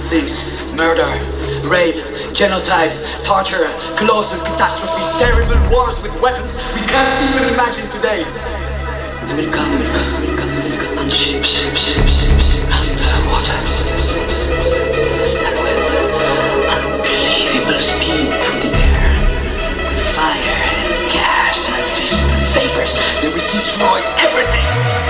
things murder, rape, genocide, torture, colossal catastrophes, terrible wars with weapons we can't even imagine today. They will come, will come, will come, will come on ships, ships, ships, ships underwater. And with unbelievable speed through the air, with fire and gas and vapors, they will destroy everything.